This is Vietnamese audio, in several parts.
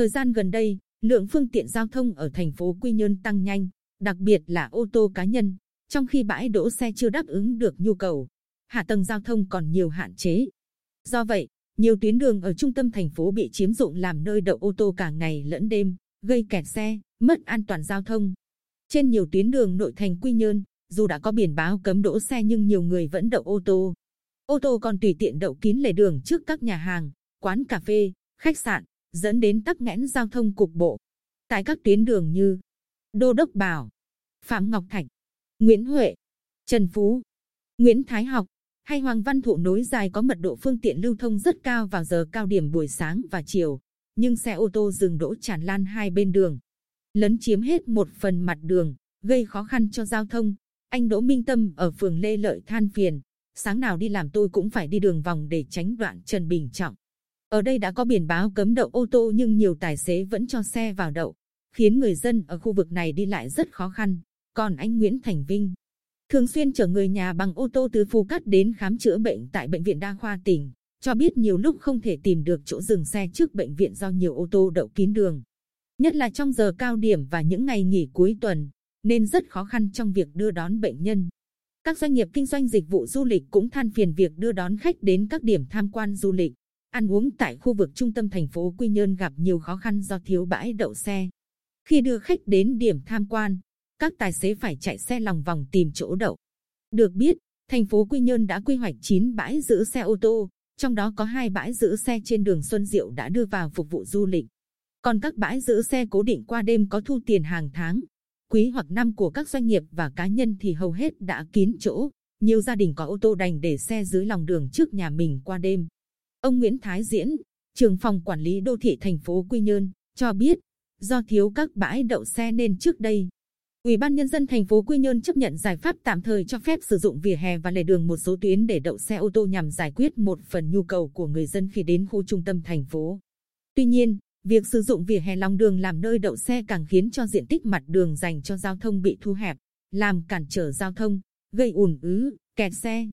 Thời gian gần đây, lượng phương tiện giao thông ở thành phố Quy Nhơn tăng nhanh, đặc biệt là ô tô cá nhân, trong khi bãi đỗ xe chưa đáp ứng được nhu cầu, hạ tầng giao thông còn nhiều hạn chế. Do vậy, nhiều tuyến đường ở trung tâm thành phố bị chiếm dụng làm nơi đậu ô tô cả ngày lẫn đêm, gây kẹt xe, mất an toàn giao thông. Trên nhiều tuyến đường nội thành Quy Nhơn, dù đã có biển báo cấm đỗ xe nhưng nhiều người vẫn đậu ô tô. Ô tô còn tùy tiện đậu kín lề đường trước các nhà hàng, quán cà phê, khách sạn, dẫn đến tắc nghẽn giao thông cục bộ. Tại các tuyến đường như Đô Đốc Bảo, Phạm Ngọc Thạch, Nguyễn Huệ, Trần Phú, Nguyễn Thái Học hay Hoàng Văn Thụ nối dài có mật độ phương tiện lưu thông rất cao vào giờ cao điểm buổi sáng và chiều, nhưng xe ô tô dừng đỗ tràn lan hai bên đường, lấn chiếm hết một phần mặt đường, gây khó khăn cho giao thông. Anh Đỗ Minh Tâm ở phường Lê Lợi than phiền, sáng nào đi làm tôi cũng phải đi đường vòng để tránh đoạn Trần Bình Trọng. Ở đây đã có biển báo cấm đậu ô tô nhưng nhiều tài xế vẫn cho xe vào đậu, khiến người dân ở khu vực này đi lại rất khó khăn. Còn anh Nguyễn Thành Vinh, thường xuyên chở người nhà bằng ô tô từ Phú Cát đến khám chữa bệnh tại bệnh viện đa khoa tỉnh, cho biết nhiều lúc không thể tìm được chỗ dừng xe trước bệnh viện do nhiều ô tô đậu kín đường. Nhất là trong giờ cao điểm và những ngày nghỉ cuối tuần, nên rất khó khăn trong việc đưa đón bệnh nhân. Các doanh nghiệp kinh doanh dịch vụ du lịch cũng than phiền việc đưa đón khách đến các điểm tham quan du lịch, ăn uống tại khu vực trung tâm thành phố Quy Nhơn gặp nhiều khó khăn do thiếu bãi đậu xe. Khi đưa khách đến điểm tham quan, các tài xế phải chạy xe lòng vòng tìm chỗ đậu. Được biết, thành phố Quy Nhơn đã quy hoạch 9 bãi giữ xe ô tô, trong đó có hai bãi giữ xe trên đường Xuân Diệu đã đưa vào phục vụ du lịch. Còn các bãi giữ xe cố định qua đêm có thu tiền hàng tháng, quý hoặc năm của các doanh nghiệp và cá nhân thì hầu hết đã kín chỗ. Nhiều gia đình có ô tô đành để xe dưới lòng đường trước nhà mình qua đêm. Ông Nguyễn Thái Diễn, trưởng phòng quản lý đô thị thành phố Quy Nhơn, cho biết, do thiếu các bãi đậu xe nên trước đây, Ủy ban nhân dân thành phố Quy Nhơn chấp nhận giải pháp tạm thời cho phép sử dụng vỉa hè và lề đường một số tuyến để đậu xe ô tô nhằm giải quyết một phần nhu cầu của người dân khi đến khu trung tâm thành phố. Tuy nhiên, việc sử dụng vỉa hè lòng đường làm nơi đậu xe càng khiến cho diện tích mặt đường dành cho giao thông bị thu hẹp, làm cản trở giao thông, gây ùn ứ, kẹt xe.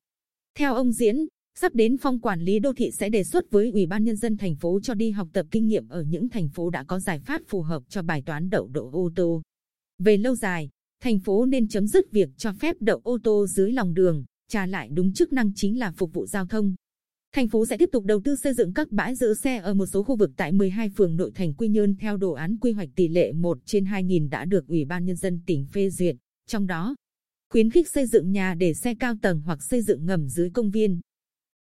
Theo ông Diễn, sắp đến phong quản lý đô thị sẽ đề xuất với Ủy ban nhân dân thành phố cho đi học tập kinh nghiệm ở những thành phố đã có giải pháp phù hợp cho bài toán đậu đỗ ô tô. Về lâu dài, thành phố nên chấm dứt việc cho phép đậu ô tô dưới lòng đường, trả lại đúng chức năng chính là phục vụ giao thông. Thành phố sẽ tiếp tục đầu tư xây dựng các bãi giữ xe ở một số khu vực tại 12 phường nội thành Quy Nhơn theo đồ án quy hoạch tỷ lệ 1 trên 2.000 đã được Ủy ban Nhân dân tỉnh phê duyệt. Trong đó, khuyến khích xây dựng nhà để xe cao tầng hoặc xây dựng ngầm dưới công viên,